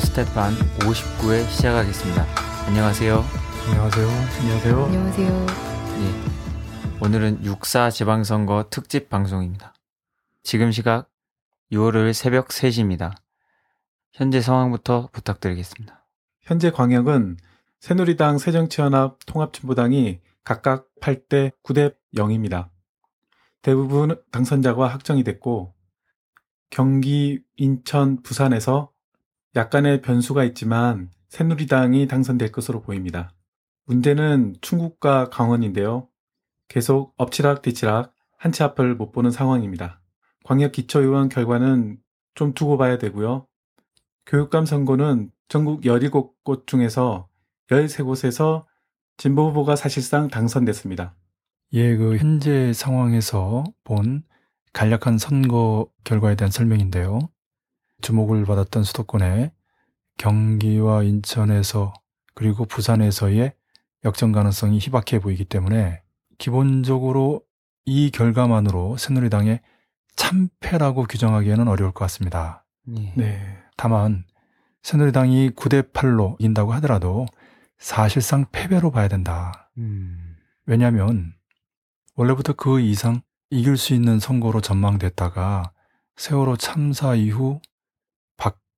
스테판 59회 시작하겠습니다. 안녕하세요. 안녕하세요. 안녕하세요. 안녕하세요. 예. 오늘은 6사 지방선거 특집 방송입니다. 지금 시각 6월 새벽 3시입니다. 현재 상황부터 부탁드리겠습니다. 현재 광역은 새누리당, 새정치연합, 통합진보당이 각각 8대 9대 0입니다. 대부분 당선자가 확정이 됐고 경기, 인천, 부산에서 약간의 변수가 있지만 새누리당이 당선될 것으로 보입니다. 문제는 충북과 강원인데요. 계속 엎치락 뒤치락 한 치 앞을 못 보는 상황입니다. 광역 기초의원 결과는 좀 두고 봐야 되고요. 교육감 선거는 전국 17곳 중에서 13곳에서 진보 후보가 사실상 당선됐습니다. 예, 그 현재 상황에서 본 간략한 선거 결과에 대한 설명인데요. 주목을 받았던 수도권에 경기와 인천에서 그리고 부산에서의 역전 가능성이 희박해 보이기 때문에 기본적으로 이 결과만으로 새누리당의 참패라고 규정하기에는 어려울 것 같습니다. 예. 네. 다만 새누리당이 9대 8로 이긴다고 하더라도 사실상 패배로 봐야 된다. 음. 왜냐하면 원래부터 그 이상 이길 수 있는 선거로 전망됐다가 세월호 참사 이후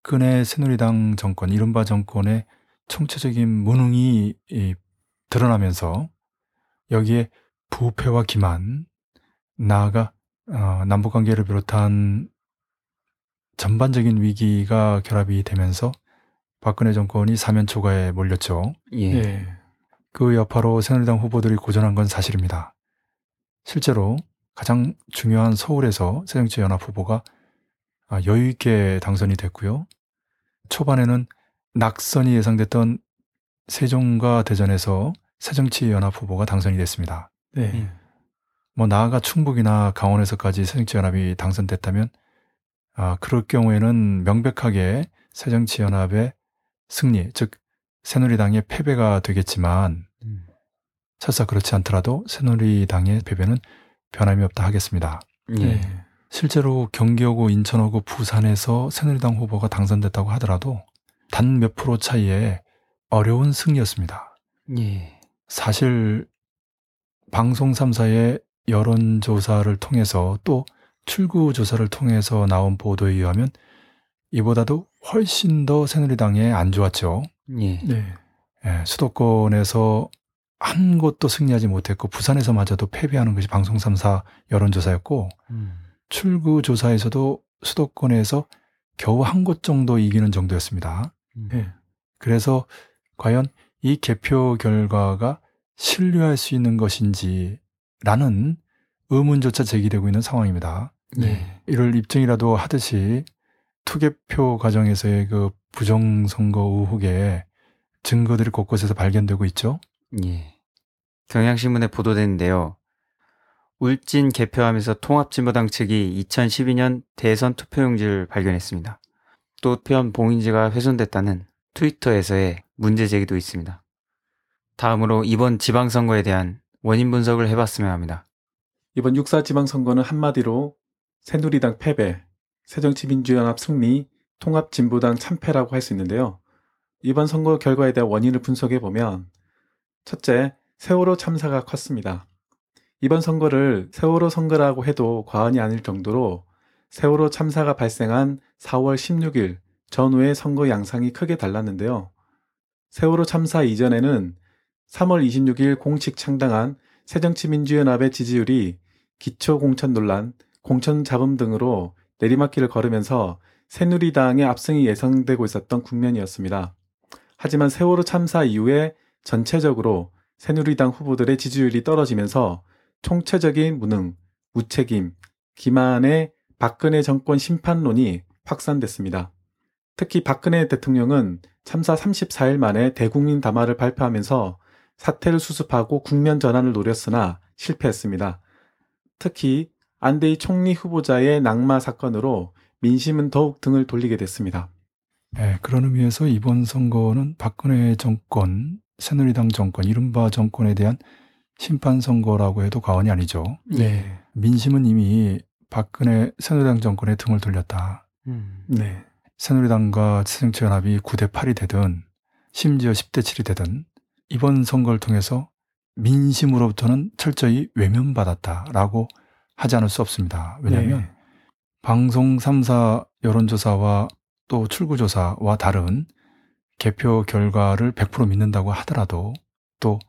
박근혜 새누리당 정권, 이른바 정권의 총체적인 무능이 이, 드러나면서 여기에 부패와 기만, 나아가 어, 남북관계를 비롯한 전반적인 위기가 결합이 되면서 박근혜 정권이 사면 초과에 몰렸죠. 예. 네. 그 여파로 새누리당 후보들이 고전한 건 사실입니다. 실제로 가장 중요한 서울에서 새정치연합 후보가 아, 여유 있게 당선이 됐고요. 초반에는 낙선이 예상됐던 세종과 대전에서 새정치연합 후보가 당선이 됐습니다. 네. 예. 뭐 나아가 충북이나 강원에서까지 새정치연합이 당선됐다면 아, 그럴 경우에는 명백하게 새정치연합의 승리, 즉 새누리당의 패배가 되겠지만 음. 설사 그렇지 않더라도 새누리당의 패배는 변함이 없다 하겠습니다. 예. 네. 실제로 경기하고 인천하고 부산에서 새누리당 후보가 당선됐다고 하더라도 단 몇 프로 차이에 어려운 승리였습니다. 예. 사실 방송 3사의 여론조사를 통해서 또 출구 조사를 통해서 나온 보도에 의하면 이보다도 훨씬 더 새누리당에 안 좋았죠. 예. 네. 예, 수도권에서 한 곳도 승리하지 못했고 부산에서마저도 패배하는 것이 방송 3사 여론조사였고 음. 출구 조사에서도 수도권에서 겨우 한 곳 정도 이기는 정도였습니다. 음. 네. 그래서 과연 이 개표 결과가 신뢰할 수 있는 것인지라는 의문조차 제기되고 있는 상황입니다. 예. 이를 입증이라도 하듯이 투개표 과정에서의 그 부정선거 의혹에 증거들이 곳곳에서 발견되고 있죠. 예. 경향신문에 보도됐는데요. 울진 개표하면서 통합진보당 측이 2012년 대선 투표용지를 발견했습니다. 또 표현 봉인지가 훼손됐다는 트위터에서의 문제 제기도 있습니다. 다음으로 이번 지방선거에 대한 원인 분석을 해봤으면 합니다. 이번 6사 지방선거는 한마디로 새누리당 패배, 새정치민주연합 승리, 통합진보당 참패라고 할 수 있는데요. 이번 선거 결과에 대한 원인을 분석해 보면 첫째, 세월호 참사가 컸습니다. 이번 선거를 세월호 선거라고 해도 과언이 아닐 정도로 세월호 참사가 발생한 4월 16일 전후의 선거 양상이 크게 달랐는데요. 세월호 참사 이전에는 3월 26일 공식 창당한 새정치민주연합의 지지율이 기초 공천 논란, 공천 잡음 등으로 내리막길을 걸으면서 새누리당의 압승이 예상되고 있었던 국면이었습니다. 하지만 세월호 참사 이후에 전체적으로 새누리당 후보들의 지지율이 떨어지면서 총체적인 무능, 무책임, 기만의 박근혜 정권 심판론이 확산됐습니다. 특히 박근혜 대통령은 참사 34일 만에 대국민 담화를 발표하면서 사태를 수습하고 국면 전환을 노렸으나 실패했습니다. 특히 안대희 총리 후보자의 낙마 사건으로 민심은 더욱 등을 돌리게 됐습니다. 예, 그런 의미에서 이번 선거는 박근혜 정권 새누리당 정권, 이른바 정권에 대한 심판 선거라고 해도 과언이 아니죠. 네. 민심은 이미 박근혜 새누리당 정권에 등을 돌렸다. 음. 네. 새누리당과 새정치연합이 9대 8이 되든 심지어 10대 7이 되든 이번 선거를 통해서 민심으로부터는 철저히 외면받았다라고 하지 않을 수 없습니다. 왜냐하면 네. 방송 3사 여론조사와 또 출구조사와 다른 개표 결과를 100% 믿는다고 하더라도 또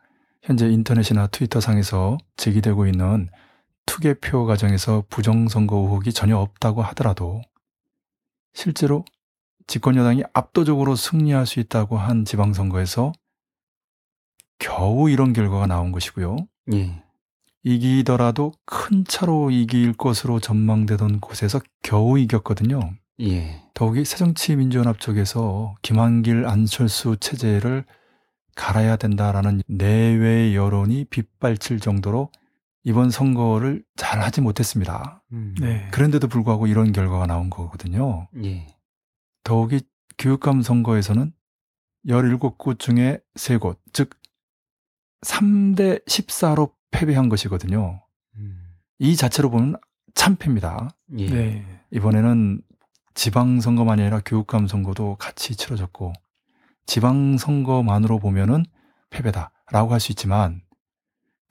현재 인터넷이나 트위터 상에서 제기되고 있는 투개표 과정에서 부정선거 의혹이 전혀 없다고 하더라도 실제로 집권여당이 압도적으로 승리할 수 있다고 한 지방선거에서 겨우 이런 결과가 나온 것이고요. 예. 이기더라도 큰 차로 이길 것으로 전망되던 곳에서 겨우 이겼거든요. 예. 더욱이 새정치민주연합 쪽에서 김한길 안철수 체제를 갈아야 된다라는 내외 여론이 빗발칠 정도로 이번 선거를 잘 하지 못했습니다. 음. 네. 그런데도 불구하고 이런 결과가 나온 거거든요. 예. 더욱이 교육감 선거에서는 17곳 중에 3곳, 즉 3대 14로 패배한 것이거든요. 음. 이 자체로 보면 참패입니다. 예. 네. 이번에는 지방선거만 이 아니라 교육감 선거도 같이 치러졌고 지방선거만으로 보면은 패배다라고 할 수 있지만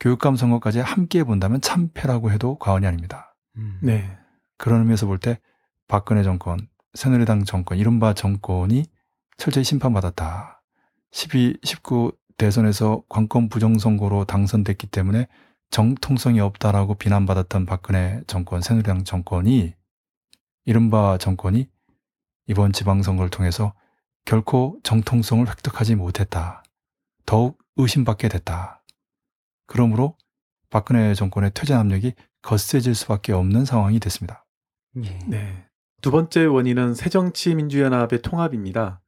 교육감 선거까지 함께 본다면 참패라고 해도 과언이 아닙니다. 음. 네. 그런 의미에서 볼 때 박근혜 정권, 새누리당 정권, 이른바 정권이 철저히 심판받았다. 12, 19 대선에서 관권 부정선거로 당선됐기 때문에 정통성이 없다라고 비난받았던 박근혜 정권, 새누리당 정권이 이른바 정권이 이번 지방선거를 통해서 결코 정통성을 획득하지 못했다. 더욱 의심받게 됐다. 그러므로 박근혜 정권의 퇴진 압력이 거세질 수밖에 없는 상황이 됐습니다. 예. 네. 두 번째 원인은 새정치민주연합의 통합입니다.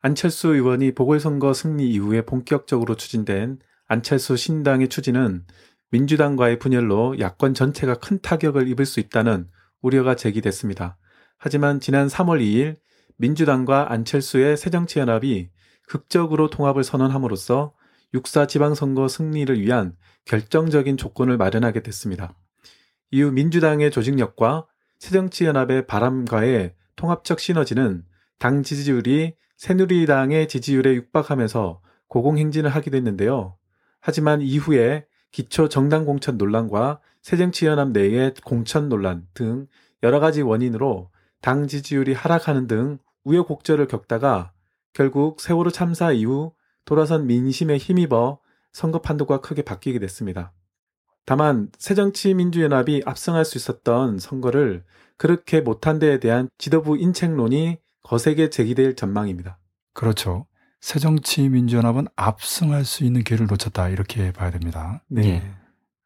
안철수 의원이 보궐선거 승리 이후에 본격적으로 추진된 안철수 신당의 추진은 민주당과의 분열로 야권 전체가 큰 타격을 입을 수 있다는 우려가 제기됐습니다. 하지만 지난 3월 2일 민주당과 안철수의 새정치연합이 극적으로 통합을 선언함으로써 6사 지방선거 승리를 위한 결정적인 조건을 마련하게 됐습니다. 이후 민주당의 조직력과 새정치연합의 바람과의 통합적 시너지는 당 지지율이 새누리당의 지지율에 육박하면서 고공행진을 하게 됐는데요. 하지만 이후에 기초 정당 공천 논란과 새정치연합 내의 공천 논란 등 여러 가지 원인으로 당 지지율이 하락하는 등 우여곡절을 겪다가 결국 세월호 참사 이후 돌아선 민심에 힘입어 선거 판도가 크게 바뀌게 됐습니다. 다만 새정치민주연합이 압승할 수 있었던 선거를 그렇게 못한 데에 대한 지도부 인책론이 거세게 제기될 전망입니다. 그렇죠. 새정치민주연합은 압승할 수 있는 기회를 놓쳤다. 이렇게 봐야 됩니다. 네. 예.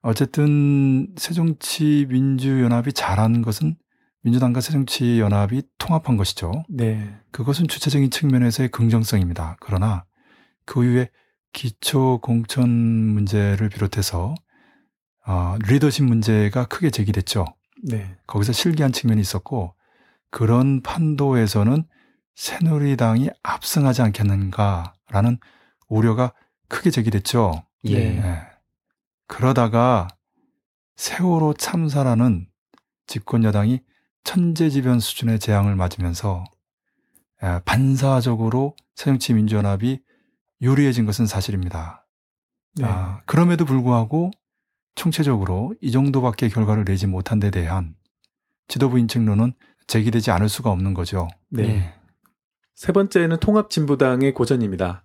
어쨌든 새정치민주연합이 잘한 것은 민주당과 새정치연합이 통합한 것이죠. 네. 그것은 주체적인 측면에서의 긍정성입니다. 그러나 그 이후에 기초 공천 문제를 비롯해서 어, 리더십 문제가 크게 제기됐죠. 네. 거기서 실기한 측면이 있었고 그런 판도에서는 새누리당이 압승하지 않겠는가라는 우려가 크게 제기됐죠. 예. 예. 그러다가 세월호 참사라는 집권 여당이 천재지변 수준의 재앙을 맞으면서 예, 반사적으로 새정치 민주연합이 유리해진 것은 사실입니다. 네. 아, 그럼에도 불구하고 총체적으로 이 정도밖에 결과를 내지 못한 데 대한 지도부 인 책론은 제기되지 않을 수가 없는 거죠. 네. 예. 세 번째는 통합진보당의 고전입니다.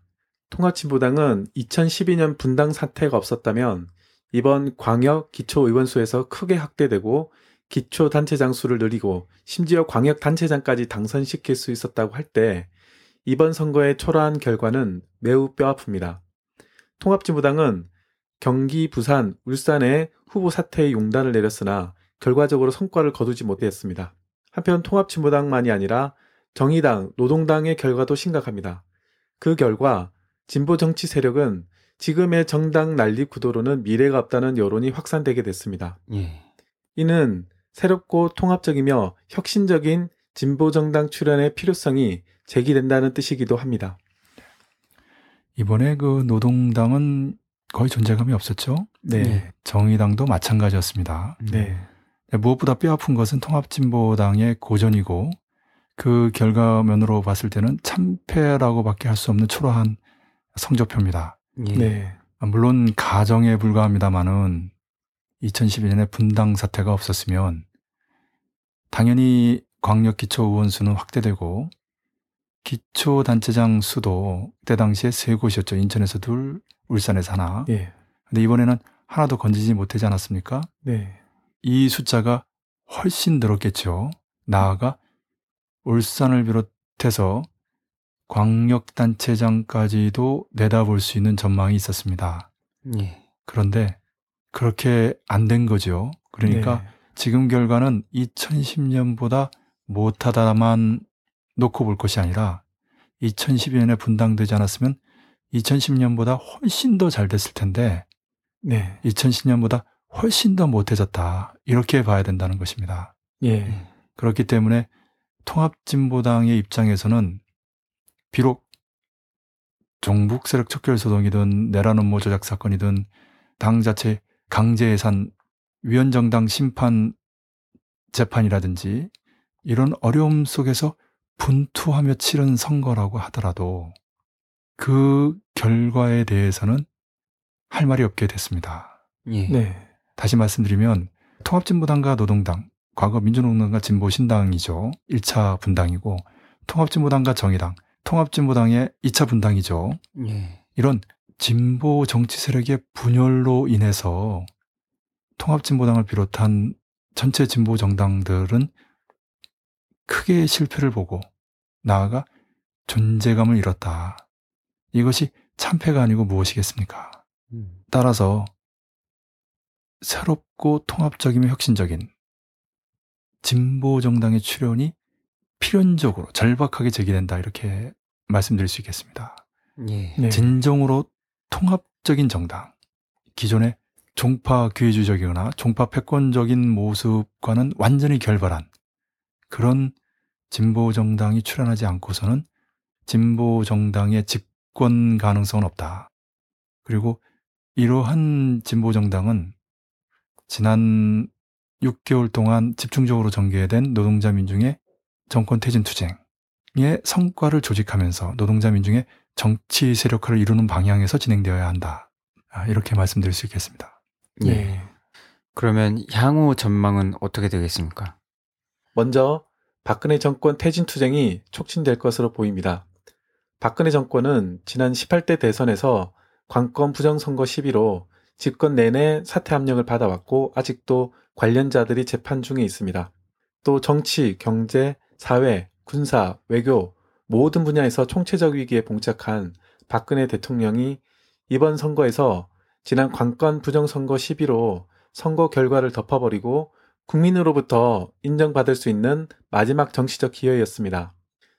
통합진보당은 2012년 분당 사태가 없었다면 이번 광역 기초의원수에서 크게 확대되고 기초 단체장 수를 늘리고 심지어 광역 단체장까지 당선시킬 수 있었다고 할 때 이번 선거의 초라한 결과는 매우 뼈아픕니다. 통합진보당은 경기, 부산, 울산에 후보 사퇴의 용단을 내렸으나 결과적으로 성과를 거두지 못했습니다. 한편 통합진보당만이 아니라 정의당, 노동당의 결과도 심각합니다. 그 결과 진보 정치 세력은 지금의 정당 난립 구도로는 미래가 없다는 여론이 확산되게 됐습니다. 예. 이는 새롭고 통합적이며 혁신적인 진보 정당 출연의 필요성이 제기된다는 뜻이기도 합니다. 이번에 그 노동당은 거의 존재감이 없었죠. 네. 네. 정의당도 마찬가지였습니다. 네. 무엇보다 뼈아픈 것은 통합진보당의 고전이고 그 결과면으로 봤을 때는 참패라고밖에 할 수 없는 초라한 성적표입니다. 예. 네. 물론 가정에 불과합니다만은 2012년에 분당 사태가 없었으면 당연히 광역기초의원 수는 확대되고 기초단체장 수도 그때 당시에 세 곳이었죠. 인천에서 둘, 울산에서 하나. 예. 근데 이번에는 하나도 건지지 못하지 않았습니까? 네. 이 숫자가 훨씬 늘었겠죠. 나아가 울산을 비롯해서 광역단체장까지도 내다볼 수 있는 전망이 있었습니다. 예. 그런데 그렇게 안 된 거죠. 그러니까 네. 지금 결과는 2010년보다 못하다만 놓고 볼 것이 아니라 2012년에 분당되지 않았으면 2010년보다 훨씬 더 잘 됐을 텐데 네. 2010년보다 훨씬 더 못해졌다. 이렇게 봐야 된다는 것입니다. 예. 그렇기 때문에 통합진보당의 입장에서는 비록 종북 세력 척결 소동이든 내란 음모 조작 사건이든 당 자체 강제 예산 위원정당 심판 재판이라든지 이런 어려움 속에서 분투하며 치른 선거라고 하더라도 그 결과에 대해서는 할 말이 없게 됐습니다. 예. 네. 다시 말씀드리면 통합진보당과 노동당, 과거 민주노동당과 진보신당이죠. 1차 분당이고 통합진보당과 정의당, 통합진보당의 2차 분당이죠. 예. 이런 진보 정치 세력의 분열로 인해서 통합진보당을 비롯한 전체 진보 정당들은 크게 실패를 보고 나아가 존재감을 잃었다. 이것이 참패가 아니고 무엇이겠습니까? 음. 따라서 새롭고 통합적이며 혁신적인 진보 정당의 출현이 필연적으로 절박하게 제기된다 이렇게 말씀드릴 수 있겠습니다. 예. 네. 진정으로 통합적인 정당, 기존의 종파 기회주의적이거나 종파 패권적인 모습과는 완전히 결발한 그런 진보 정당이 출현하지 않고서는 진보 정당의 집권 가능성은 없다. 그리고 이러한 진보 정당은 지난 6개월 동안 집중적으로 전개된 노동자 민중의 정권 퇴진 투쟁의 성과를 조직하면서 노동자 민중의 정치 세력화를 이루는 방향에서 진행되어야 한다. 아, 이렇게 말씀드릴 수 있겠습니다. 예. 네. 그러면 향후 전망은 어떻게 되겠습니까? 먼저 박근혜 정권 퇴진 투쟁이 촉진될 것으로 보입니다. 박근혜 정권은 지난 18대 대선에서 관권 부정선거 시비로 집권 내내 사퇴 압력을 받아왔고 아직도 관련자들이 재판 중에 있습니다. 또 정치, 경제, 사회, 군사, 외교 모든 분야에서 총체적 위기에 봉착한 박근혜 대통령이 이번 선거에서 지난 관권 부정선거 시비로 선거 결과를 덮어버리고 국민으로부터 인정받을 수 있는 마지막 정치적 기회였습니다.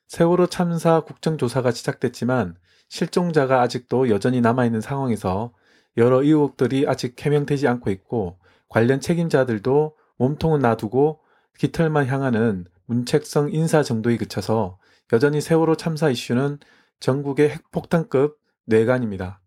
세월호 참사 국정조사가 시작됐지만 실종자가 아직도 여전히 남아있는 상황에서 여러 의혹들이 아직 해명되지 않고 있고 관련 책임자들도 몸통은 놔두고 깃털만 향하는 문책성 인사 정도에 그쳐서 여전히 세월호 참사 이슈는 전국의 핵폭탄급 뇌관입니다.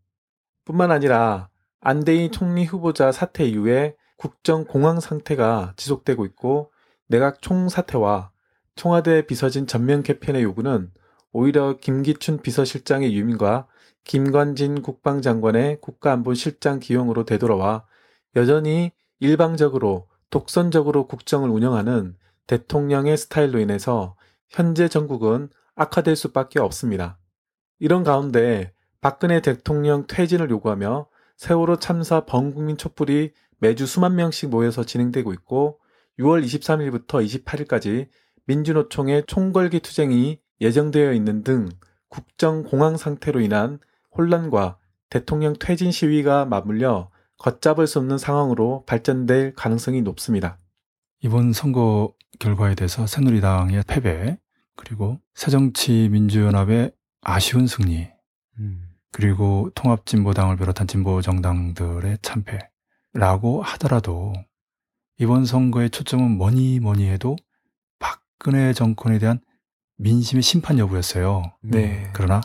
뿐만 아니라 안대희 총리 후보자 사태 이후에 국정 공황 상태가 지속되고 있고 내각 총사태와 청와대 비서진 전면 개편의 요구는 오히려 김기춘 비서실장의 유민과 김관진 국방장관의 국가안보실장 기용으로 되돌아와 여전히 일방적으로 독선적으로 국정을 운영하는 대통령의 스타일로 인해서 현재 전국은 악화될 수밖에 없습니다. 이런 가운데 박근혜 대통령 퇴진을 요구하며 세월호 참사 범국민 촛불이 매주 수만 명씩 모여서 진행되고 있고 6월 23일부터 28일까지 민주노총의 총궐기 투쟁이 예정되어 있는 등 국정 공황 상태로 인한 혼란과 대통령 퇴진 시위가 맞물려 걷잡을 수 없는 상황으로 발전될 가능성이 높습니다. 이번 선거 결과에 대해서 새누리당의 패배, 그리고 새정치민주연합의 아쉬운 승리, 음. 그리고 통합진보당을 비롯한 진보 정당들의 참패라고 하더라도 이번 선거의 초점은 뭐니 뭐니 해도 박근혜 정권에 대한 민심의 심판 여부였어요. 네. 그러나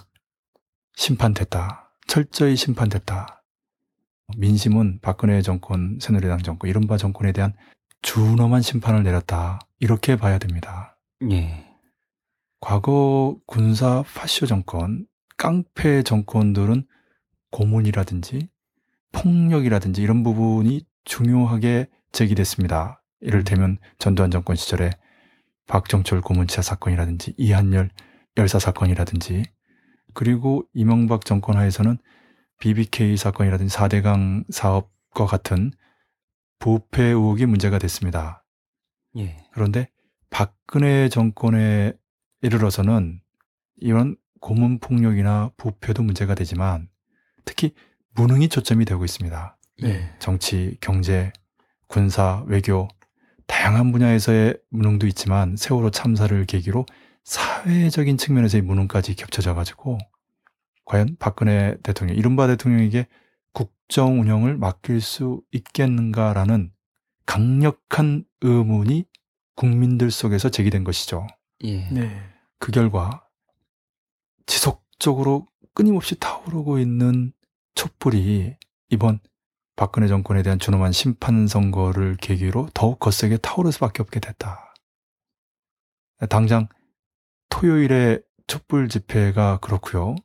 심판됐다. 철저히 심판됐다. 민심은 박근혜 정권, 새누리당 정권, 이른바 정권에 대한 준엄한 심판을 내렸다. 이렇게 봐야 됩니다. 예. 과거 군사 파쇼 정권, 깡패 정권들은 고문이라든지 폭력이라든지 이런 부분이 중요하게 제기됐습니다. 이를테면 전두환 정권 시절에 박정철 고문치사 사건이라든지 이한열 열사 사건이라든지 그리고 이명박 정권 하에서는 BBK 사건이라든지 4대강 사업과 같은 부패 의혹이 문제가 됐습니다. 예. 그런데 박근혜 정권에 이르러서는 이런 고문 폭력이나 부패도 문제가 되지만 특히 무능이 초점이 되고 있습니다. 예. 정치, 경제, 군사, 외교 다양한 분야에서의 무능도 있지만 세월호 참사를 계기로 사회적인 측면에서의 무능까지 겹쳐져 가지고 과연 박근혜 대통령, 이른바 대통령에게 국정 운영을 맡길 수 있겠는가라는 강력한 의문이 국민들 속에서 제기된 것이죠. 예. 네. 그 결과 지속적으로 끊임없이 타오르고 있는 촛불이 이번 박근혜 정권에 대한 준엄한 심판 선거를 계기로 더욱 거세게 타오를 수밖에 없게 됐다. 당장 토요일에 촛불 집회가 그렇고요.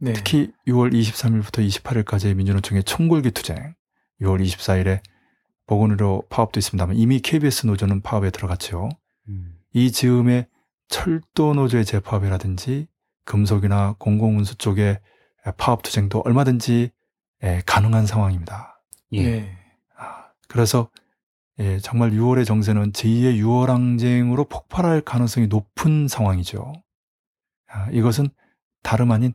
네. 특히 6월 23일부터 28일까지의 민주노총의 총궐기 투쟁, 6월 24일에 보건의료 파업도 있습니다만 이미 KBS 노조는 파업에 들어갔죠. 음. 이 즈음에 철도 노조의 재파업이라든지 금속이나 공공운수 쪽의 파업 투쟁도 얼마든지 예, 가능한 상황입니다. 예. 네. 아, 그래서 예, 정말 6월의 정세는 제2의 6월 항쟁으로 폭발할 가능성이 높은 상황이죠. 아, 이것은 다름 아닌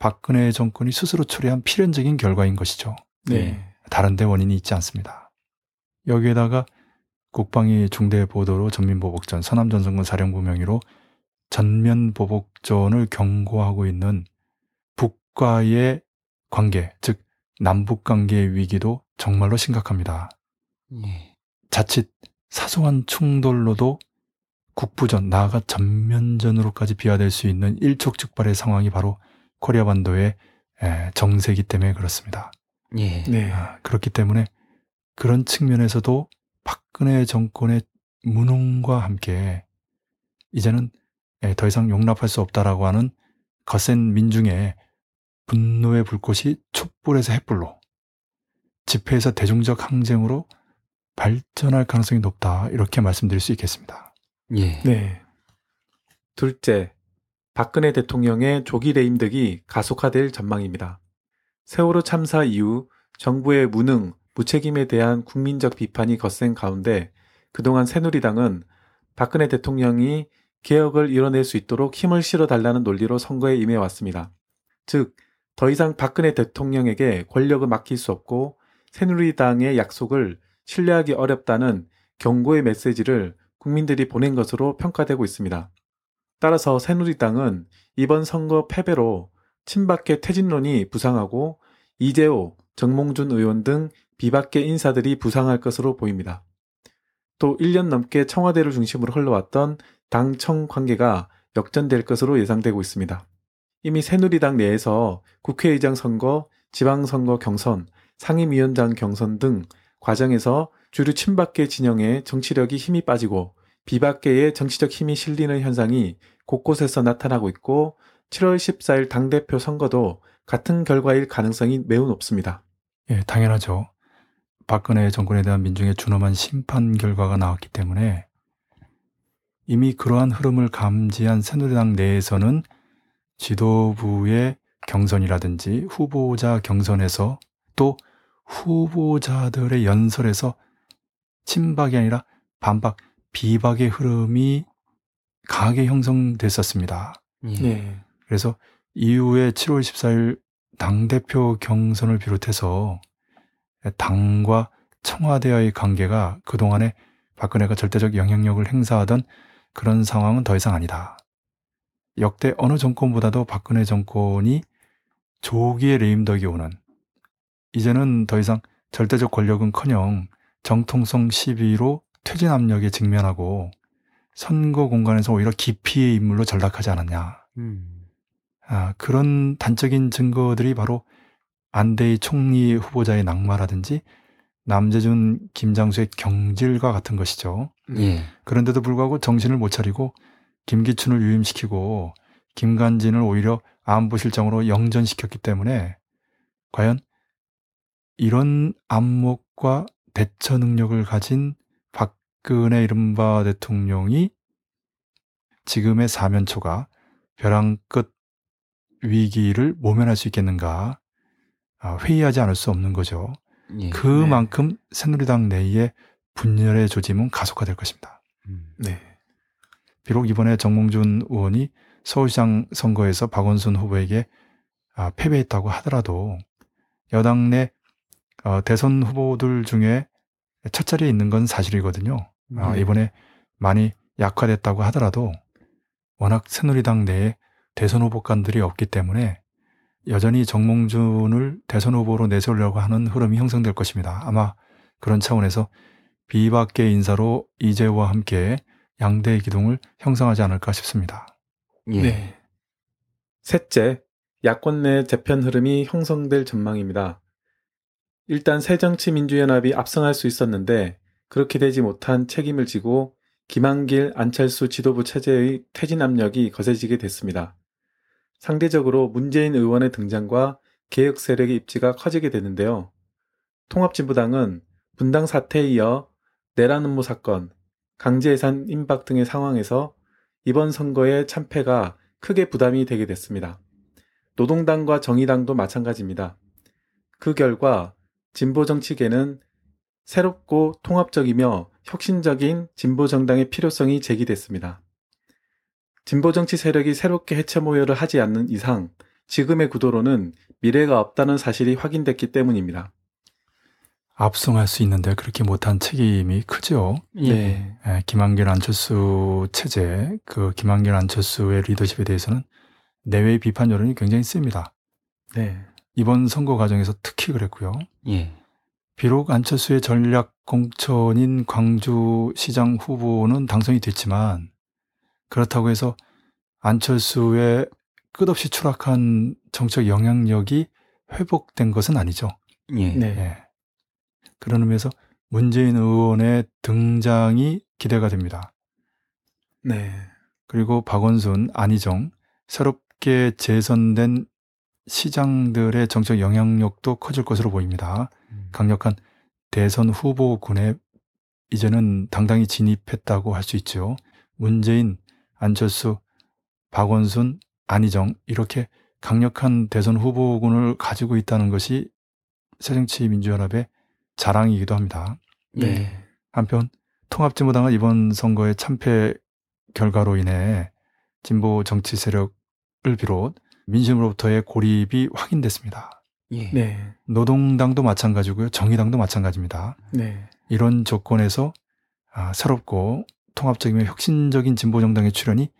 박근혜 정권이 스스로 초래한 필연적인 결과인 것이죠. 네. 다른 데 원인이 있지 않습니다. 여기에다가 국방위 중대 보도로 전민보복전 서남전선군 사령부 명의로 전면 보복전을 경고하고 있는 북과의 관계, 즉 남북 관계의 위기도 정말로 심각합니다. 예. 자칫 사소한 충돌로도 국부전, 나아가 전면전으로까지 비화될 수 있는 일촉즉발의 상황이 바로 코리아 반도의 에, 정세기 때문에 그렇습니다. 예. 네. 아, 그렇기 때문에 그런 측면에서도 박근혜 정권의 무능과 함께 이제는 에, 더 이상 용납할 수 없다라고 하는 거센 민중의 분노의 불꽃이 촛불에서 햇불로 집회에서 대중적 항쟁으로 발전할 가능성이 높다 이렇게 말씀드릴 수 있겠습니다. 예. 네. 둘째, 박근혜 대통령의 조기 레임덕이 가속화될 전망입니다. 세월호 참사 이후 정부의 무능, 무책임에 대한 국민적 비판이 거센 가운데 그동안 새누리당은 박근혜 대통령이 개혁을 이뤄낼 수 있도록 힘을 실어달라는 논리로 선거에 임해왔습니다. 즉, 더 이상 박근혜 대통령에게 권력을 맡길 수 없고 새누리당의 약속을 신뢰하기 어렵다는 경고의 메시지를 국민들이 보낸 것으로 평가되고 있습니다. 따라서 새누리당은 이번 선거 패배로 친박계 퇴진론이 부상하고 이재호, 정몽준 의원 등 비박계 인사들이 부상할 것으로 보입니다. 또 1년 넘게 청와대를 중심으로 흘러왔던 당청 관계가 역전될 것으로 예상되고 있습니다. 이미 새누리당 내에서 국회의장 선거, 지방선거 경선, 상임위원장 경선 등 과정에서 주류 친박계 진영의 정치력이 힘이 빠지고 비박계의 정치적 힘이 실리는 현상이 곳곳에서 나타나고 있고 7월 14일 당대표 선거도 같은 결과일 가능성이 매우 높습니다. 예, 당연하죠. 박근혜 정권에 대한 민중의 준엄한 심판 결과가 나왔기 때문에 이미 그러한 흐름을 감지한 새누리당 내에서는 지도부의 경선이라든지 후보자 경선에서 또 후보자들의 연설에서 친박이 아니라 반박, 비박의 흐름이 강하게 형성됐었습니다. 예. 네. 그래서 이후에 7월 14일 당대표 경선을 비롯해서 당과 청와대와의 관계가 그동안에 박근혜가 절대적 영향력을 행사하던 그런 상황은 더 이상 아니다. 역대 어느 정권보다도 박근혜 정권이 조기에 레임덕이 오는 이제는 더 이상 절대적 권력은커녕 정통성 시비로 퇴진 압력에 직면하고 선거 공간에서 오히려 기피의 인물로 전락하지 않았냐. 음. 아, 그런 단적인 증거들이 바로 안대희 총리 후보자의 낙마라든지 남재준, 김장수의 경질과 같은 것이죠. 예. 그런데도 불구하고 정신을 못 차리고 김기춘을 유임시키고 김관진을 오히려 안보실장으로 영전시켰기 때문에 과연 이런 안목과 대처 능력을 가진 박근혜 이른바 대통령이 지금의 사면초가 벼랑 끝 위기를 모면할 수 있겠는가 아, 회의하지 않을 수 없는 거죠. 예. 그만큼 새누리당 내의 분열의 조짐은 가속화될 것입니다. 음. 네. 비록 이번에 정몽준 의원이 서울시장 선거에서 박원순 후보에게 아, 패배했다고 하더라도 여당 내 어, 대선 후보들 중에 첫 자리에 있는 건 사실이거든요. 아, 네. 이번에 많이 약화됐다고 하더라도 워낙 새누리당 내에 대선 후보 간들이 없기 때문에 여전히 정몽준을 대선 후보로 내세우려고 하는 흐름이 형성될 것입니다. 아마 그런 차원에서 비박계 인사로 이재호와 함께 양대의 기둥을 형성하지 않을까 싶습니다. 예. 네. 셋째, 야권 내 재편 흐름이 형성될 전망입니다. 일단 새정치민주연합이 압승할 수 있었는데 그렇게 되지 못한 책임을 지고 김한길, 안철수 지도부 체제의 퇴진 압력이 거세지게 됐습니다. 상대적으로 문재인 의원의 등장과 개혁 세력의 입지가 커지게 되는데요. 통합진보당은 분당 사태에 이어 내란 음모 사건, 강제예산 임박 등의 상황에서 이번 선거의 참패가 크게 부담이 되게 됐습니다. 노동당과 정의당도 마찬가지입니다. 그 결과 진보 정치계는 새롭고 통합적이며 혁신적인 진보 정당의 필요성이 제기됐습니다. 진보 정치 세력이 새롭게 해체 모여를 하지 않는 이상 지금의 구도로는 미래가 없다는 사실이 확인됐기 때문입니다. 압승할 수 있는데 그렇게 못한 책임이 크죠. 예. 예, 김한길 안철수 체제, 그 김한길 안철수의 리더십에 대해서는 내외 비판 여론이 굉장히 셉니다. 네. 이번 선거 과정에서 특히 그랬고요. 예. 비록 안철수의 전략 공천인 광주시장 후보는 당선이 됐지만 그렇다고 해서 안철수의 끝없이 추락한 정책 영향력이 회복된 것은 아니죠. 예. 네. 예. 그런 의미에서 문재인 의원의 등장이 기대가 됩니다. 네. 그리고 박원순, 안희정, 새롭게 재선된 시장들의 정책 영향력도 커질 것으로 보입니다. 음. 강력한 대선 후보군에 이제는 당당히 진입했다고 할 수 있죠. 문재인, 안철수, 박원순, 안희정 이렇게 강력한 대선 후보군을 가지고 있다는 것이 새정치민주연합의 자랑이기도 합니다. 예. 한편 통합진보당은 이번 선거의 참패 결과로 인해 진보 정치 세력을 비롯 민심으로부터의 고립이 확인됐습니다. 예. 네. 노동당도 마찬가지고요. 정의당도 마찬가지입니다. 네. 이런 조건에서 아, 새롭고 통합적이며 혁신적인 진보 정당의 출현이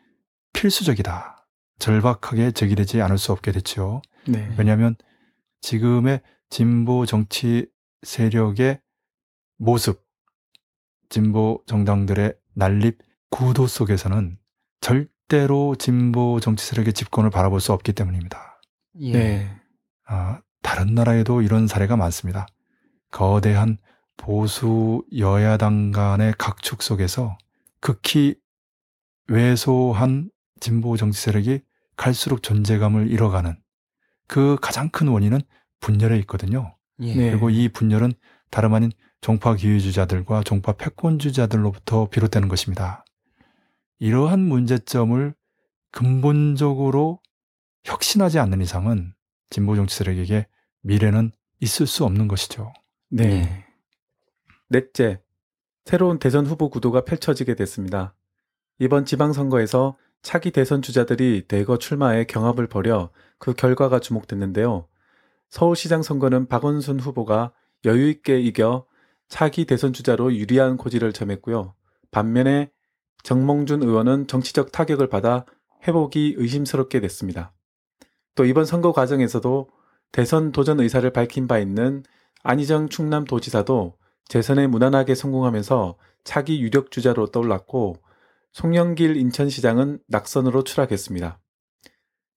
필수적이다. 절박하게 제기되지 않을 수 없게 됐죠. 네. 왜냐하면 지금의 진보 정치 세력의 모습, 진보 정당들의 난립 구도 속에서는 절 대로 진보 정치 세력의 집권을 바라볼 수 없기 때문입니다. 예. 네. 아, 다른 나라에도 이런 사례가 많습니다. 거대한 보수 여야당 간의 각축 속에서 극히 왜소한 진보 정치 세력이 갈수록 존재감을 잃어가는 그 가장 큰 원인은 분열에 있거든요. 예. 네. 그리고 이 분열은 다름 아닌 종파 기회주자들과 종파 패권주자들로부터 비롯되는 것입니다. 이러한 문제점을 근본적으로 혁신하지 않는 이상은 진보 정치 세력에게 미래는 있을 수 없는 것이죠. 네. 예. 넷째, 새로운 대선 후보 구도가 펼쳐지게 됐습니다. 이번 지방선거에서 차기 대선 주자들이 대거 출마해 경합을 벌여 그 결과가 주목됐는데요. 서울시장 선거는 박원순 후보가 여유있게 이겨 차기 대선 주자로 유리한 고지를 점했고요. 반면에 정몽준 의원은 정치적 타격을 받아 회복이 의심스럽게 됐습니다. 또 이번 선거 과정에서도 대선 도전 의사를 밝힌 바 있는 안희정 충남도지사도 재선에 무난하게 성공하면서 차기 유력 주자로 떠올랐고 송영길 인천시장은 낙선으로 추락했습니다.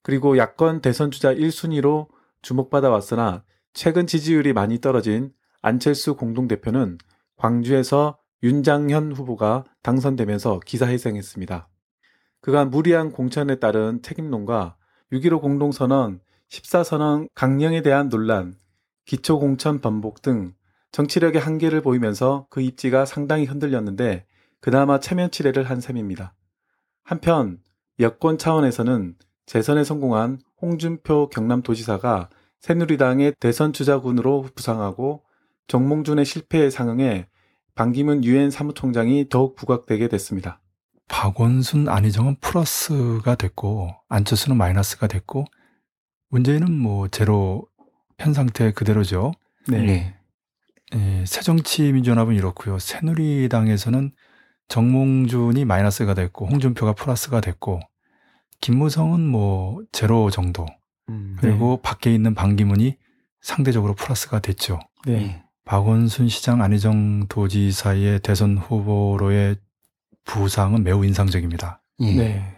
그리고 야권 대선 주자 1순위로 주목받아 왔으나 최근 지지율이 많이 떨어진 안철수 공동대표는 광주에서 윤장현 후보가 당선되면서 기사회생했습니다. 그간 무리한 공천에 따른 책임론과 6.15 공동선언, 14선언 강령에 대한 논란, 기초공천 번복 등 정치력의 한계를 보이면서 그 입지가 상당히 흔들렸는데 그나마 체면 치레를 한 셈입니다. 한편 여권 차원에서는 재선에 성공한 홍준표 경남도지사가 새누리당의 대선 주자군으로 부상하고 정몽준의 실패에 상응해 반기문 유엔 사무총장이 더욱 부각되게 됐습니다. 박원순 안희정은 플러스가 됐고 안철수는 마이너스가 됐고 문재인은 뭐 제로 현 상태 그대로죠. 네. 네. 예, 새정치민주연합은 이렇고요. 새누리당에서는 정몽준이 마이너스가 됐고 홍준표가 플러스가 됐고 김무성은 뭐 제로 정도 음, 그리고 밖에 있는 반기문이 상대적으로 플러스가 됐죠. 네. 예. 박원순 시장 안희정 도지사의 대선 후보로의 부상은 매우 인상적입니다. 예. 네.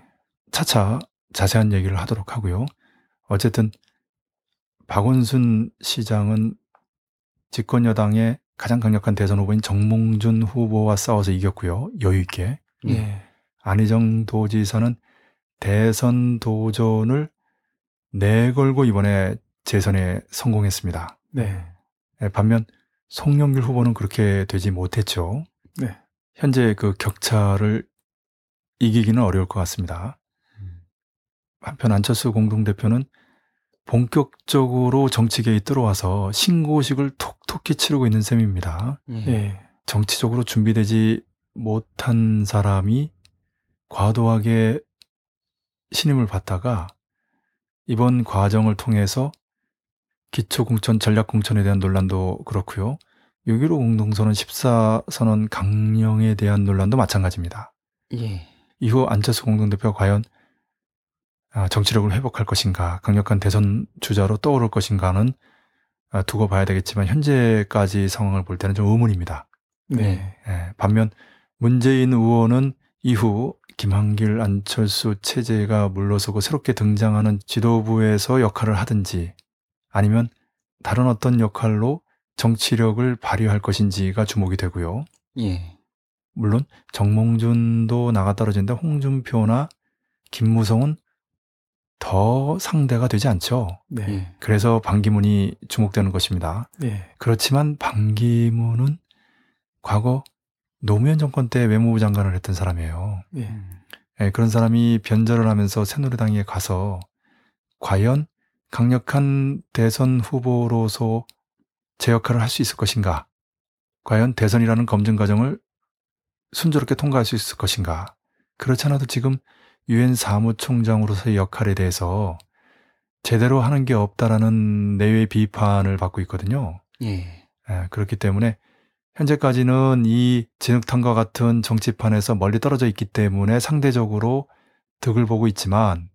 차차 자세한 얘기를 하도록 하고요. 어쨌든 박원순 시장은 집권 여당의 가장 강력한 대선 후보인 정몽준 후보와 싸워서 이겼고요. 여유 있게. 예. 네. 안희정 도지사는 대선 도전을 내걸고 이번에 재선에 성공했습니다. 네. 예, 반면 송영길 후보는 그렇게 되지 못했죠. 네. 현재 그 격차를 이기기는 어려울 것 같습니다. 음. 한편 안철수 공동대표는 본격적으로 정치계에 들어와서 신고식을 톡톡히 치르고 있는 셈입니다. 예. 네. 정치적으로 준비되지 못한 사람이 과도하게 신임을 받다가 이번 과정을 통해서 기초공천, 전략공천에 대한 논란도 그렇고요. 6.15 공동선언 14선언 강령에 대한 논란도 마찬가지입니다. 예. 이후 안철수 공동대표가 과연 아, 정치력을 회복할 것인가, 강력한 대선 주자로 떠오를 것인가는 아, 두고 봐야 되겠지만 현재까지 상황을 볼 때는 좀 의문입니다. 네. 예, 반면 문재인 의원은 이후 김한길, 안철수 체제가 물러서고 새롭게 등장하는 지도부에서 역할을 하든지 아니면 다른 어떤 역할로 정치력을 발휘할 것인지가 주목이 되고요. 예. 물론 정몽준도 나가 떨어진데 홍준표나 김무성은 더 상대가 되지 않죠. 네. 예. 그래서 반기문이 주목되는 것입니다. 네. 그렇지만 반기문은 과거 노무현 정권 때 외무부 장관을 했던 사람이에요. 네. 그런 사람이 변절을 하면서 새누리당에 가서 과연 강력한 대선 후보로서 제 역할을 할 수 있을 것인가? 과연 대선이라는 검증 과정을 순조롭게 통과할 수 있을 것인가? 그렇지 않아도 지금 유엔 사무총장으로서의 역할에 대해서 제대로 하는 게 없다라는 내외 비판을 받고 있거든요. 예. 예, 그렇기 때문에 현재까지는 이 진흙탕과 같은 정치판에서 멀리 떨어져 있기 때문에 상대적으로 득을 보고 있지만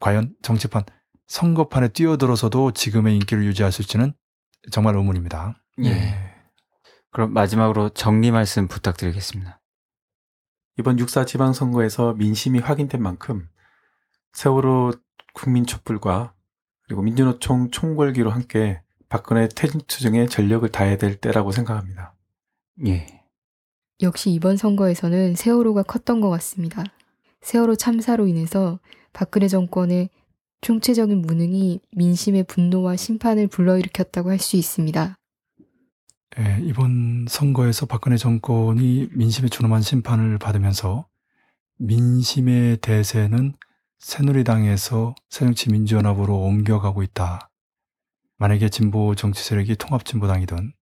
과연 정치판 선거판에 뛰어들어서도 지금의 인기를 유지할 수 있지는 정말 의문입니다. 예. 네. 그럼 마지막으로 정리 말씀 부탁드리겠습니다. 이번 6.4 지방선거에서 민심이 확인된 만큼 세월호 국민 촛불과 그리고 민주노총 총궐기로 함께 박근혜 퇴진투쟁에 전력을 다해야 될 때라고 생각합니다. 예. 역시 이번 선거에서는 세월호가 컸던 것 같습니다. 세월호 참사로 인해서 박근혜 정권의 총체적인 무능이 민심의 분노와 심판을 불러일으켰다고 할 수 있습니다. 예, 이번 선거에서 박근혜 정권이 민심의 준엄한 심판을 받으면서 민심의 대세는 새누리당에서 새정치민주연합으로 옮겨가고 있다. 만약에 진보 정치 세력이 통합진보당이든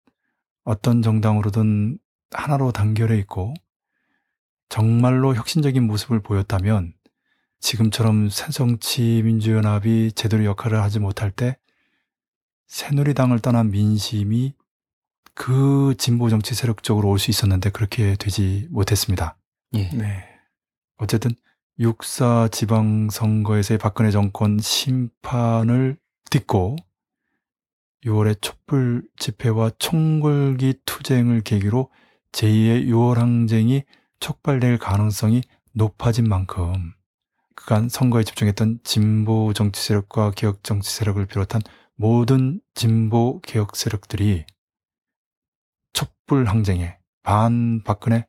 어떤 정당으로든 하나로 단결해 있고 정말로 혁신적인 모습을 보였다면 지금처럼 새정치민주연합이 제대로 역할을 하지 못할 때 새누리당을 떠난 민심이 그 진보 정치 세력 쪽으로 올 수 있었는데 그렇게 되지 못했습니다. 예. 네. 어쨌든 6.4 지방선거에서의 박근혜 정권 심판을 딛고 6월의 촛불 집회와 총궐기 투쟁을 계기로 제2의 6월 항쟁이 촉발될 가능성이 높아진 만큼 그간 선거에 집중했던 진보 정치 세력과 개혁 정치 세력을 비롯한 모든 진보 개혁 세력들이 촛불 항쟁에 반 박근혜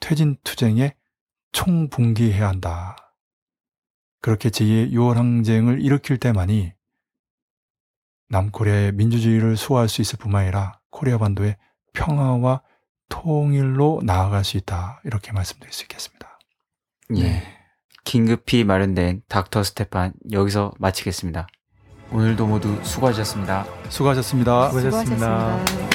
퇴진 투쟁에 총분기해야 한다. 그렇게 제2의 6월 항쟁을 일으킬 때만이 남코리아의 민주주의를 수호할 수 있을 뿐만 아니라 코리아 반도의 평화와 통일로 나아갈 수 있다. 이렇게 말씀드릴 수 있겠습니다. 예. 네. 긴급히 마련된 닥터 스테판 여기서 마치겠습니다. 오늘도 모두 수고하셨습니다. 수고하셨습니다. 수고하셨습니다. 수고하셨습니다.